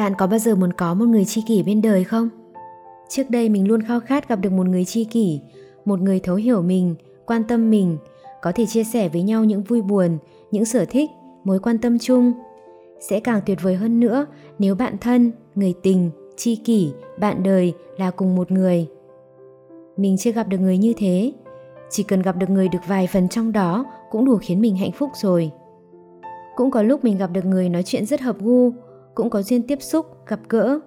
Bạn có bao giờ muốn có một người tri kỷ bên đời không? Trước đây mình luôn khao khát gặp được một người tri kỷ, một người thấu hiểu mình, quan tâm mình, có thể chia sẻ với nhau những vui buồn, những sở thích, mối quan tâm chung. Sẽ càng tuyệt vời hơn nữa nếu bạn thân, người tình, tri kỷ, bạn đời là cùng một người. Mình chưa gặp được người như thế, chỉ cần gặp được người được vài phần trong đó cũng đủ khiến mình hạnh phúc rồi. Cũng có lúc mình gặp được người nói chuyện rất hợp gu, cũng có duyên tiếp xúc, gặp gỡ.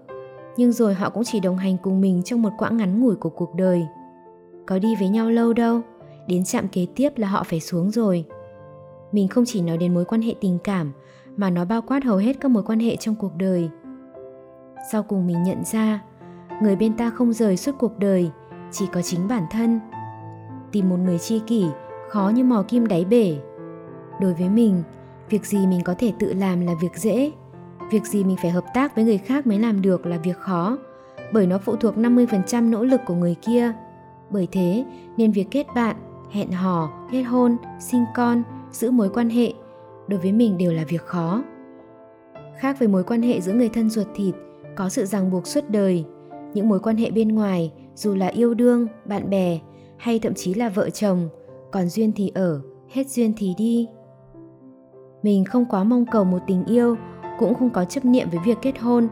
Nhưng rồi họ cũng chỉ đồng hành cùng mình trong một quãng ngắn ngủi của cuộc đời. Có đi với nhau lâu đâu, đến chạm kế tiếp là họ phải xuống rồi. Mình không chỉ nói đến mối quan hệ tình cảm, mà nó bao quát hầu hết các mối quan hệ trong cuộc đời. Sau cùng mình nhận ra, người bên ta không rời suốt cuộc đời, chỉ có chính bản thân. Tìm một người tri kỷ khó như mò kim đáy bể. Đối với mình, việc gì mình có thể tự làm là việc dễ, việc gì mình phải hợp tác với người khác mới làm được là việc khó, bởi nó phụ thuộc 50% nỗ lực của người kia. Bởi thế, nên việc kết bạn, hẹn hò, kết hôn, sinh con, giữ mối quan hệ đối với mình đều là việc khó. Khác với mối quan hệ giữa người thân ruột thịt, có sự ràng buộc suốt đời, những mối quan hệ bên ngoài, dù là yêu đương, bạn bè hay thậm chí là vợ chồng, còn duyên thì ở, hết duyên thì đi. Mình không quá mong cầu một tình yêu, cũng không có chấp niệm với việc kết hôn,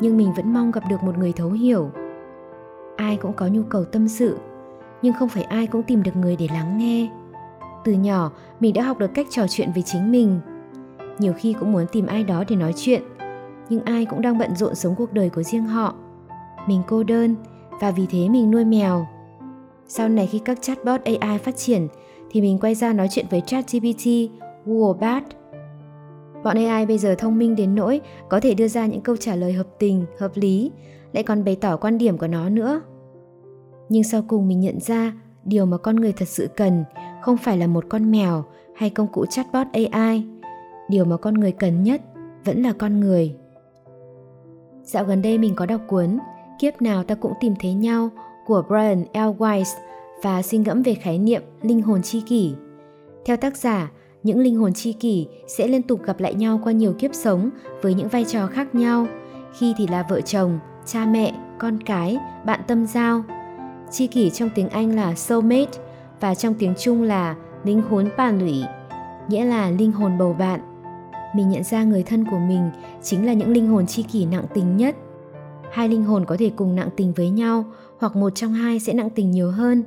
nhưng mình vẫn mong gặp được một người thấu hiểu. Ai cũng có nhu cầu tâm sự, nhưng không phải ai cũng tìm được người để lắng nghe. Từ nhỏ, mình đã học được cách trò chuyện với chính mình. Nhiều khi cũng muốn tìm ai đó để nói chuyện, nhưng ai cũng đang bận rộn sống cuộc đời của riêng họ. Mình cô đơn và vì thế mình nuôi mèo. Sau này khi các chatbot AI phát triển thì mình quay ra nói chuyện với ChatGPT, Google Bard. Bọn AI bây giờ thông minh đến nỗi có thể đưa ra những câu trả lời hợp tình, hợp lý, lại còn bày tỏ quan điểm của nó nữa. Nhưng sau cùng mình nhận ra điều mà con người thật sự cần không phải là một con mèo hay công cụ chatbot AI. Điều mà con người cần nhất vẫn là con người. Dạo gần đây mình có đọc cuốn Kiếp nào ta cũng tìm thấy nhau của Brian L. Weiss và suy ngẫm về khái niệm linh hồn chi kỷ. Theo tác giả, những linh hồn chi kỷ sẽ liên tục gặp lại nhau qua nhiều kiếp sống với những vai trò khác nhau, khi thì là vợ chồng, cha mẹ, con cái, bạn tâm giao. Chi kỷ trong tiếng Anh là soulmate và trong tiếng Trung là linh hồn bàn lũy, nghĩa là linh hồn bầu bạn. Mình nhận ra người thân của mình chính là những linh hồn chi kỷ nặng tình nhất. Hai linh hồn có thể cùng nặng tình với nhau hoặc một trong hai sẽ nặng tình nhiều hơn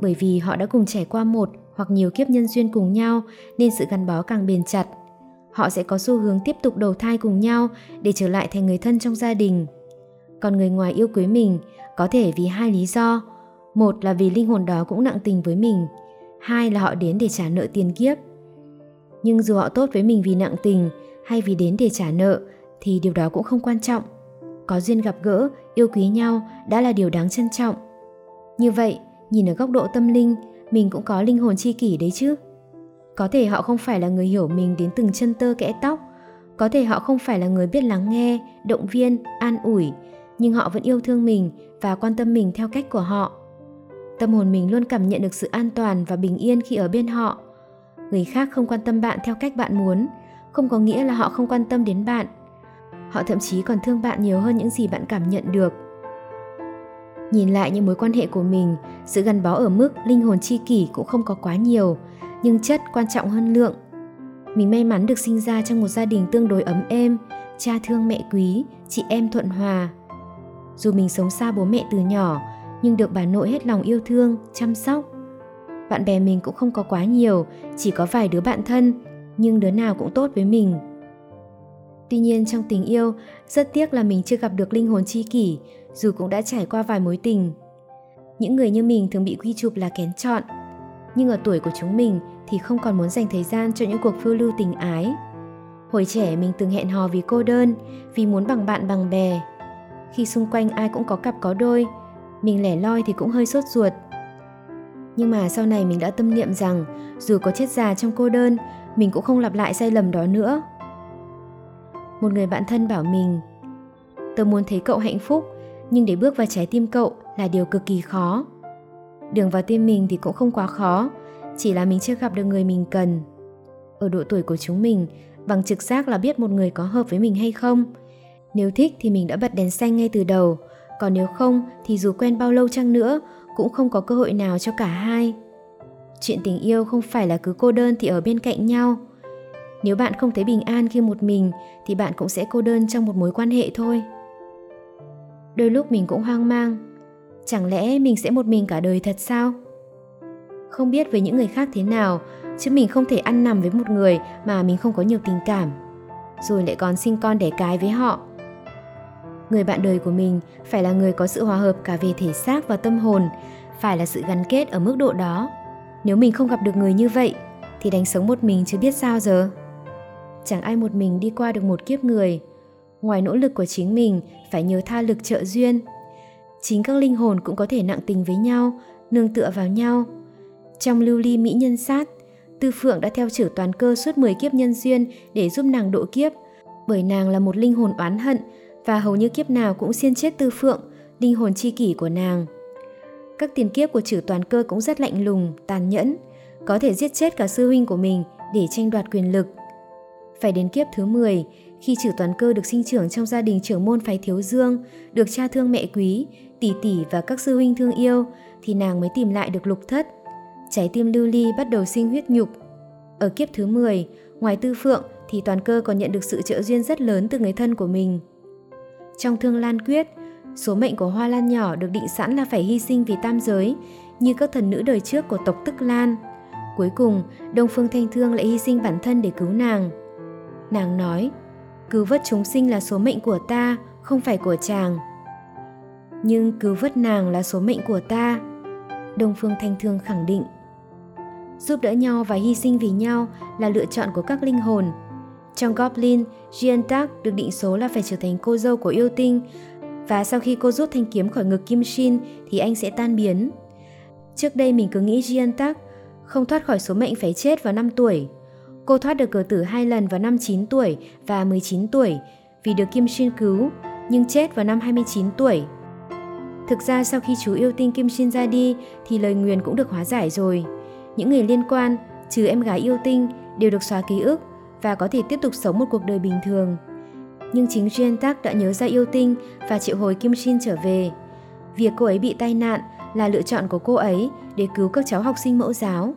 bởi vì họ đã cùng trải qua một hoặc nhiều kiếp nhân duyên cùng nhau nên sự gắn bó càng bền chặt. Họ sẽ có xu hướng tiếp tục đầu thai cùng nhau để trở lại thành người thân trong gia đình. Còn người ngoài yêu quý mình có thể vì hai lý do. Một là vì linh hồn đó cũng nặng tình với mình. Hai là họ đến để trả nợ tiền kiếp. Nhưng dù họ tốt với mình vì nặng tình hay vì đến để trả nợ thì điều đó cũng không quan trọng. Có duyên gặp gỡ, yêu quý nhau đã là điều đáng trân trọng. Như vậy, nhìn ở góc độ tâm linh, mình cũng có linh hồn chi kỷ đấy chứ. Có thể họ không phải là người hiểu mình đến từng chân tơ kẽ tóc, có thể họ không phải là người biết lắng nghe, động viên, an ủi, nhưng họ vẫn yêu thương mình và quan tâm mình theo cách của họ. Tâm hồn mình luôn cảm nhận được sự an toàn và bình yên khi ở bên họ. Người khác không quan tâm bạn theo cách bạn muốn, không có nghĩa là họ không quan tâm đến bạn. Họ thậm chí còn thương bạn nhiều hơn những gì bạn cảm nhận được Nhìn lại những mối quan hệ của mình, sự gắn bó ở mức linh hồn chi kỷ cũng không có quá nhiều, nhưng chất quan trọng hơn lượng. Mình may mắn được sinh ra trong một gia đình tương đối ấm êm, cha thương mẹ quý, chị em thuận hòa. Dù mình sống xa bố mẹ từ nhỏ, nhưng được bà nội hết lòng yêu thương, chăm sóc. Bạn bè mình cũng không có quá nhiều, chỉ có vài đứa bạn thân, nhưng đứa nào cũng tốt với mình. Tuy nhiên trong tình yêu, rất tiếc là mình chưa gặp được linh hồn chi kỷ, dù cũng đã trải qua vài mối tình. Những người như mình thường bị quy chụp là kén chọn, nhưng ở tuổi của chúng mình thì không còn muốn dành thời gian cho những cuộc phiêu lưu tình ái. Hồi trẻ mình từng hẹn hò vì cô đơn, vì muốn bằng bạn bằng bè. Khi xung quanh ai cũng có cặp có đôi, mình lẻ loi thì cũng hơi sốt ruột. Nhưng mà sau này mình đã tâm niệm rằng dù có chết già trong cô đơn, mình cũng không lặp lại sai lầm đó nữa. Một người bạn thân bảo mình, tớ muốn thấy cậu hạnh phúc nhưng để bước vào trái tim cậu là điều cực kỳ khó đường vào tim mình thì cũng không quá khó chỉ là mình chưa gặp được người mình cần ở độ tuổi của chúng mình bằng trực giác là biết một người có hợp với mình hay không Nếu thích thì mình đã bật đèn xanh ngay từ đầu, còn nếu không thì dù quen bao lâu chăng nữa cũng không có cơ hội nào cho cả hai. Chuyện tình yêu không phải là cứ cô đơn thì ở bên cạnh nhau. Nếu bạn không thấy bình an khi một mình thì bạn cũng sẽ cô đơn trong một mối quan hệ thôi. Đôi lúc mình cũng hoang mang, chẳng lẽ mình sẽ một mình cả đời thật sao? Không biết với những người khác thế nào, chứ mình không thể ăn nằm với một người mà mình không có nhiều tình cảm. Rồi lại còn sinh con đẻ cái với họ. Người bạn đời của mình phải là người có sự hòa hợp cả về thể xác và tâm hồn, phải là sự gắn kết ở mức độ đó. Nếu mình không gặp được người như vậy, thì đánh sống một mình chứ biết sao giờ. Chẳng ai một mình đi qua được một kiếp người. Ngoài nỗ lực của chính mình, phải nhờ tha lực trợ duyên. Chính các linh hồn cũng có thể nặng tình với nhau, nương tựa vào nhau. Trong lưu ly mỹ nhân sát, Tư Phượng đã theo chử toàn cơ suốt 10 kiếp nhân duyên để giúp nàng độ kiếp, bởi nàng là một linh hồn oán hận và hầu như kiếp nào cũng xiên chết Tư Phượng, linh hồn chi kỷ của nàng. Các tiền kiếp của chử toàn cơ cũng rất lạnh lùng, tàn nhẫn, có thể giết chết cả sư huynh của mình để tranh đoạt quyền lực. Phải đến kiếp thứ 10, khi chử toàn cơ được sinh trưởng trong gia đình trưởng môn phái thiếu dương, được cha thương mẹ quý, tỷ tỷ và các sư huynh thương yêu, thì nàng mới tìm lại được lục thất. Trái tim lưu ly bắt đầu sinh huyết nhục. Ở kiếp thứ 10, ngoài tư phượng thì toàn cơ còn nhận được sự trợ duyên rất lớn từ người thân của mình. Trong thương lan quyết, số mệnh của hoa lan nhỏ được định sẵn là phải hy sinh vì tam giới, như các thần nữ đời trước của tộc Tức Lan. Cuối cùng, Đông Phương Thanh Thương lại hy sinh bản thân để cứu nàng. Nàng nói, cứu vớt chúng sinh là số mệnh của ta, không phải của chàng. Nhưng cứu vớt nàng là số mệnh của ta. Đông Phương Thanh Thương khẳng định. Giúp đỡ nhau và hy sinh vì nhau là lựa chọn của các linh hồn. Trong Goblin, Jian Tak được định số là phải trở thành cô dâu của yêu tinh và sau khi cô rút thanh kiếm khỏi ngực Kim Shin thì anh sẽ tan biến. Trước đây mình cứ nghĩ Jian Tak không thoát khỏi số mệnh phải chết vào 5 tuổi. Cô thoát được cờ tử hai lần vào năm 9 tuổi và 19 tuổi vì được Kim Shin cứu, nhưng chết vào năm 29 tuổi. Thực ra sau khi chú yêu tinh Kim Shin ra đi thì lời nguyền cũng được hóa giải rồi. Những người liên quan, trừ em gái yêu tinh, đều được xóa ký ức và có thể tiếp tục sống một cuộc đời bình thường. Nhưng chính Jin Tak đã nhớ ra yêu tinh và triệu hồi Kim Shin trở về. Việc cô ấy bị tai nạn là lựa chọn của cô ấy để cứu các cháu học sinh mẫu giáo.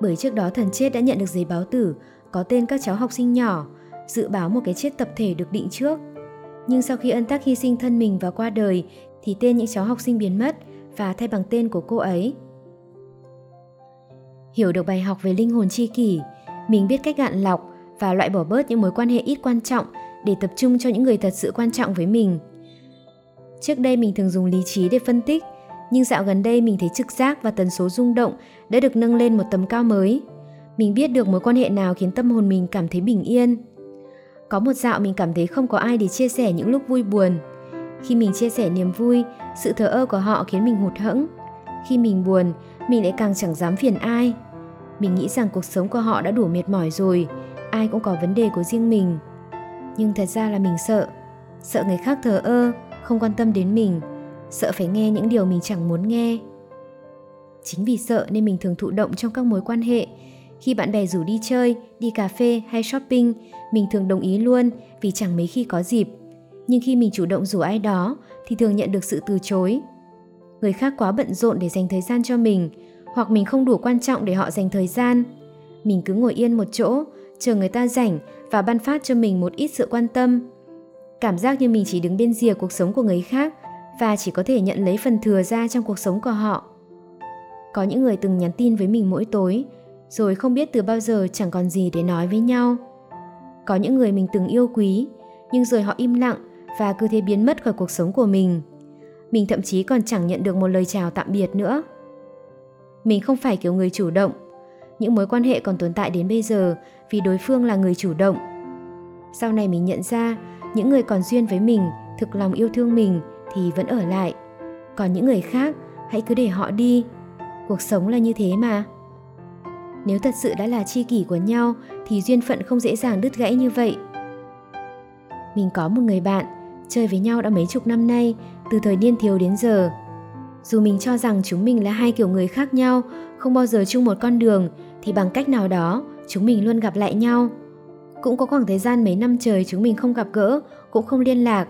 Bởi trước đó thần chết đã nhận được giấy báo tử có tên các cháu học sinh nhỏ, dự báo một cái chết tập thể được định trước. Nhưng sau khi ân tắc hy sinh thân mình và qua đời thì tên những cháu học sinh biến mất và thay bằng tên của cô ấy. Hiểu được bài học về linh hồn chi kỷ, mình biết cách gạn lọc và loại bỏ bớt những mối quan hệ ít quan trọng để tập trung cho những người thật sự quan trọng với mình. Trước đây mình thường dùng lý trí để phân tích, nhưng dạo gần đây mình thấy trực giác và tần số rung động đã được nâng lên một tầm cao mới. Mình biết được mối quan hệ nào khiến tâm hồn mình cảm thấy bình yên. Có một dạo mình cảm thấy không có ai để chia sẻ những lúc vui buồn. Khi mình chia sẻ niềm vui, sự thờ ơ của họ khiến mình hụt hẫng. Khi mình buồn, mình lại càng chẳng dám phiền ai. Mình nghĩ rằng cuộc sống của họ đã đủ mệt mỏi rồi, ai cũng có vấn đề của riêng mình. Nhưng thật ra là mình sợ, sợ người khác thờ ơ, không quan tâm đến mình, sợ phải nghe những điều mình chẳng muốn nghe. Chính vì sợ nên mình thường thụ động trong các mối quan hệ. Khi bạn bè rủ đi chơi, đi cà phê hay shopping, mình thường đồng ý luôn vì chẳng mấy khi có dịp. Nhưng khi mình chủ động rủ ai đó thì thường nhận được sự từ chối. Người khác quá bận rộn để dành thời gian cho mình, hoặc mình không đủ quan trọng để họ dành thời gian. Mình cứ ngồi yên một chỗ, chờ người ta rảnh và ban phát cho mình một ít sự quan tâm. Cảm giác như mình chỉ đứng bên rìa cuộc sống của người khác và chỉ có thể nhận lấy phần thừa ra trong cuộc sống của họ. Có những người từng nhắn tin với mình mỗi tối, rồi không biết từ bao giờ chẳng còn gì để nói với nhau. Có những người mình từng yêu quý, nhưng rồi họ im lặng và cứ thế biến mất khỏi cuộc sống của mình. Mình thậm chí còn chẳng nhận được một lời chào tạm biệt nữa. Mình không phải kiểu người chủ động. Những mối quan hệ còn tồn tại đến bây giờ vì đối phương là người chủ động. Sau này mình nhận ra, những người còn duyên với mình, thực lòng yêu thương mình thì vẫn ở lại. Còn những người khác, hãy cứ để họ đi. Cuộc sống là như thế mà. Nếu thật sự đã là chi kỷ của nhau thì duyên phận không dễ dàng đứt gãy như vậy. Mình có một người bạn, chơi với nhau đã mấy chục năm nay, từ thời niên thiếu đến giờ. Dù mình cho rằng chúng mình là hai kiểu người khác nhau, không bao giờ chung một con đường, thì bằng cách nào đó, chúng mình luôn gặp lại nhau. Cũng có khoảng thời gian mấy năm trời chúng mình không gặp gỡ, cũng không liên lạc.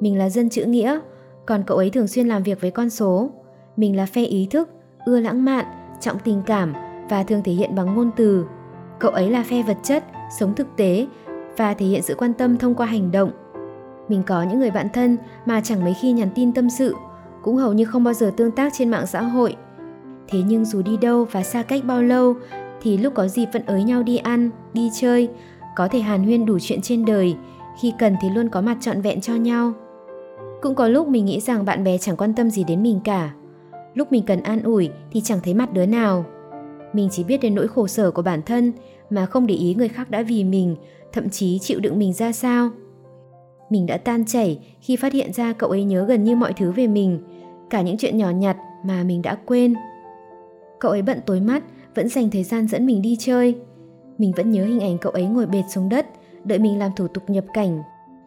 Mình là dân chữ nghĩa, còn cậu ấy thường xuyên làm việc với con số. Mình là phe ý thức, ưa lãng mạn, trọng tình cảm và thường thể hiện bằng ngôn từ. Cậu ấy là phe vật chất, sống thực tế và thể hiện sự quan tâm thông qua hành động. Mình có những người bạn thân mà chẳng mấy khi nhắn tin tâm sự, cũng hầu như không bao giờ tương tác trên mạng xã hội. Thế nhưng dù đi đâu và xa cách bao lâu thì lúc có dịp vẫn ới nhau đi ăn, đi chơi, có thể hàn huyên đủ chuyện trên đời, khi cần thì luôn có mặt trọn vẹn cho nhau. Cũng có lúc mình nghĩ rằng bạn bè chẳng quan tâm gì đến mình cả. Lúc mình cần an ủi thì chẳng thấy mặt đứa nào. Mình chỉ biết đến nỗi khổ sở của bản thân mà không để ý người khác đã vì mình, thậm chí chịu đựng mình ra sao. Mình đã tan chảy khi phát hiện ra cậu ấy nhớ gần như mọi thứ về mình, cả những chuyện nhỏ nhặt mà mình đã quên. Cậu ấy bận tối mắt, vẫn dành thời gian dẫn mình đi chơi. Mình vẫn nhớ hình ảnh cậu ấy ngồi bệt xuống đất, đợi mình làm thủ tục nhập cảnh.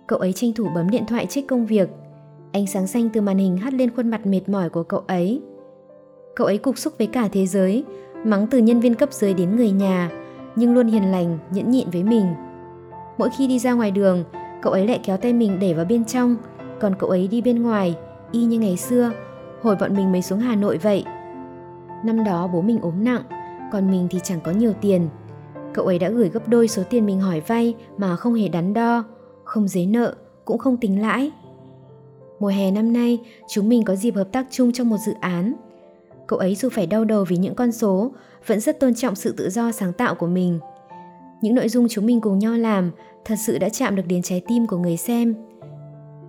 Cậu ấy tranh thủ bấm điện thoại trích công việc. Ánh sáng xanh từ màn hình hắt lên khuôn mặt mệt mỏi của cậu ấy. Cậu ấy cục xúc với cả thế giới, mắng từ nhân viên cấp dưới đến người nhà, nhưng luôn hiền lành, nhẫn nhịn với mình. Mỗi khi đi ra ngoài đường, cậu ấy lại kéo tay mình để vào bên trong, còn cậu ấy đi bên ngoài, y như ngày xưa, hồi bọn mình mới xuống Hà Nội vậy. Năm đó bố mình ốm nặng, còn mình thì chẳng có nhiều tiền. Cậu ấy đã gửi gấp đôi số tiền mình hỏi vay mà không hề đắn đo, không giấy nợ, cũng không tính lãi. Mùa hè năm nay, chúng mình có dịp hợp tác chung trong một dự án. Cậu ấy dù phải đau đầu vì những con số, vẫn rất tôn trọng sự tự do sáng tạo của mình. Những nội dung chúng mình cùng nhau làm thật sự đã chạm được đến trái tim của người xem.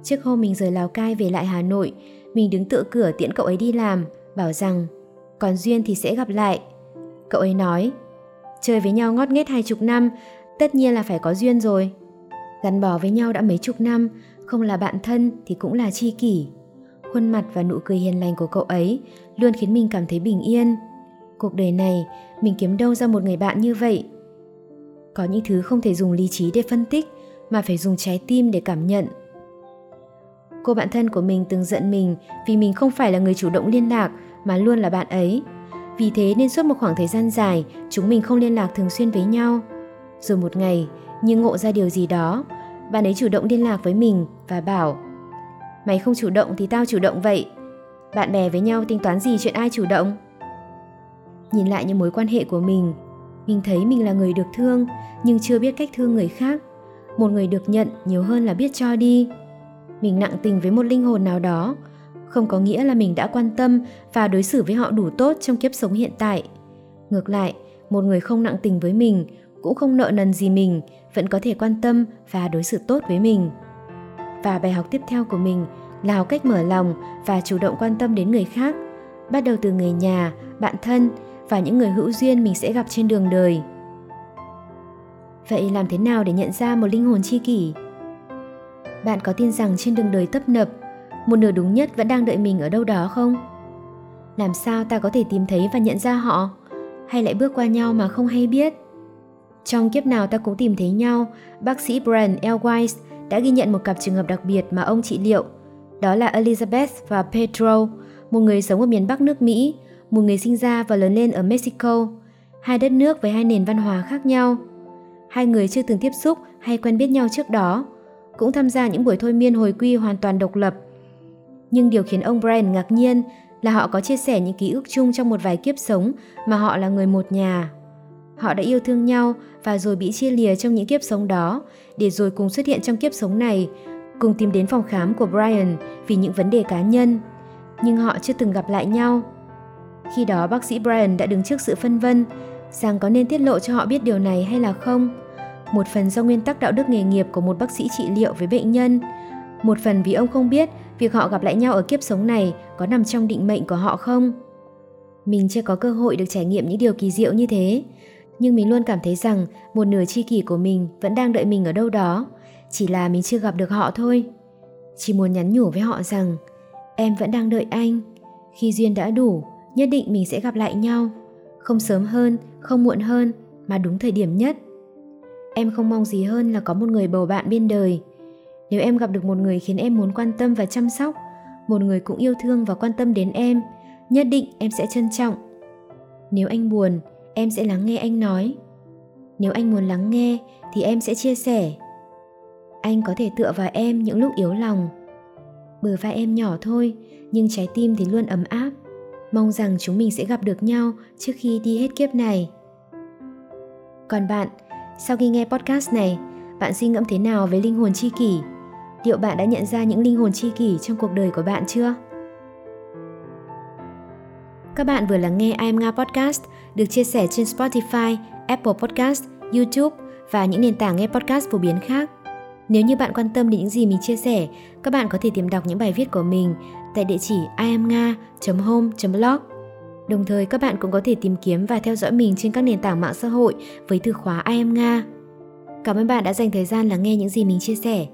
Trước hôm mình rời Lào Cai về lại Hà Nội, mình đứng tựa cửa tiễn cậu ấy đi làm, bảo rằng còn duyên thì sẽ gặp lại. Cậu ấy nói, chơi với nhau ngót nghét hai chục năm, tất nhiên là phải có duyên rồi. Gắn bó với nhau đã mấy chục năm, không là bạn thân thì cũng là tri kỷ. Khuôn mặt và nụ cười hiền lành của cậu ấy luôn khiến mình cảm thấy bình yên. Cuộc đời này, mình kiếm đâu ra một người bạn như vậy? Có những thứ không thể dùng lý trí để phân tích, mà phải dùng trái tim để cảm nhận. Cô bạn thân của mình từng giận mình vì mình không phải là người chủ động liên lạc mà luôn là bạn ấy. Vì thế nên suốt một khoảng thời gian dài, chúng mình không liên lạc thường xuyên với nhau. Rồi một ngày, như ngộ ra điều gì đó, bạn ấy chủ động liên lạc với mình và bảo Mày không chủ động thì tao chủ động vậy. Bạn bè với nhau tính toán gì chuyện ai chủ động? Nhìn lại những mối quan hệ của mình, mình thấy mình là người được thương nhưng chưa biết cách thương người khác. Một người được nhận nhiều hơn là biết cho đi. Mình nặng tình với một linh hồn nào đó, không có nghĩa là mình đã quan tâm và đối xử với họ đủ tốt trong kiếp sống hiện tại. Ngược lại, một người không nặng tình với mình, cũng không nợ nần gì mình, vẫn có thể quan tâm và đối xử tốt với mình. Và bài học tiếp theo của mình là học cách mở lòng và chủ động quan tâm đến người khác, bắt đầu từ người nhà, bạn thân và những người hữu duyên mình sẽ gặp trên đường đời. Vậy làm thế nào để nhận ra một linh hồn chi kỷ? Bạn có tin rằng trên đường đời tấp nập, một nửa đúng nhất vẫn đang đợi mình ở đâu đó không? Làm sao ta có thể tìm thấy và nhận ra họ? Hay lại bước qua nhau mà không hay biết? Trong kiếp nào ta cũng tìm thấy nhau, bác sĩ Brian L. Weiss đã ghi nhận một cặp trường hợp đặc biệt mà ông trị liệu. Đó là Elizabeth và Pedro, một người sống ở miền Bắc nước Mỹ, một người sinh ra và lớn lên ở Mexico, hai đất nước với hai nền văn hóa khác nhau. Hai người chưa từng tiếp xúc hay quen biết nhau trước đó, cũng tham gia những buổi thôi miên hồi quy hoàn toàn độc lập. Nhưng điều khiến ông Brian ngạc nhiên là họ có chia sẻ những ký ức chung trong một vài kiếp sống mà họ là người một nhà. Họ đã yêu thương nhau và rồi bị chia lìa trong những kiếp sống đó, để rồi cùng xuất hiện trong kiếp sống này, cùng tìm đến phòng khám của Brian vì những vấn đề cá nhân. Nhưng họ chưa từng gặp lại nhau. Khi đó bác sĩ Brian đã đứng trước sự phân vân rằng có nên tiết lộ cho họ biết điều này hay là không. Một phần do nguyên tắc đạo đức nghề nghiệp của một bác sĩ trị liệu với bệnh nhân, một phần vì ông không biết việc họ gặp lại nhau ở kiếp sống này có nằm trong định mệnh của họ không. Mình chưa có cơ hội được trải nghiệm những điều kỳ diệu như thế, nhưng mình luôn cảm thấy rằng một nửa tri kỷ của mình vẫn đang đợi mình ở đâu đó, chỉ là mình chưa gặp được họ thôi. Chỉ muốn nhắn nhủ với họ rằng em vẫn đang đợi anh, khi duyên đã đủ, nhất định mình sẽ gặp lại nhau, không sớm hơn, không muộn hơn, mà đúng thời điểm nhất. Em không mong gì hơn là có một người bầu bạn bên đời. Nếu em gặp được một người khiến em muốn quan tâm và chăm sóc, một người cũng yêu thương và quan tâm đến em, nhất định em sẽ trân trọng. Nếu anh buồn, em sẽ lắng nghe anh nói Nếu anh muốn lắng nghe thì em sẽ chia sẻ. Anh có thể tựa vào em những lúc yếu lòng. Bờ vai em nhỏ thôi, nhưng trái tim thì luôn ấm áp. Mong rằng chúng mình sẽ gặp được nhau trước khi đi hết kiếp này. Còn bạn, sau khi nghe podcast này, bạn suy ngẫm thế nào về linh hồn chi kỷ? Liệu bạn đã nhận ra những linh hồn chi kỷ trong cuộc đời của bạn chưa? Các bạn vừa lắng nghe I Am Nga Podcast được chia sẻ trên Spotify, Apple Podcast, YouTube và những nền tảng nghe podcast phổ biến khác. Nếu như bạn quan tâm đến những gì mình chia sẻ, các bạn có thể tìm đọc những bài viết của mình tại địa chỉ iamnga.home.blog. Đồng thời các bạn cũng có thể tìm kiếm và theo dõi mình trên các nền tảng mạng xã hội với từ khóa I am Nga. Cảm ơn bạn đã dành thời gian lắng nghe những gì mình chia sẻ.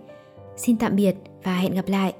Xin tạm biệt và hẹn gặp lại.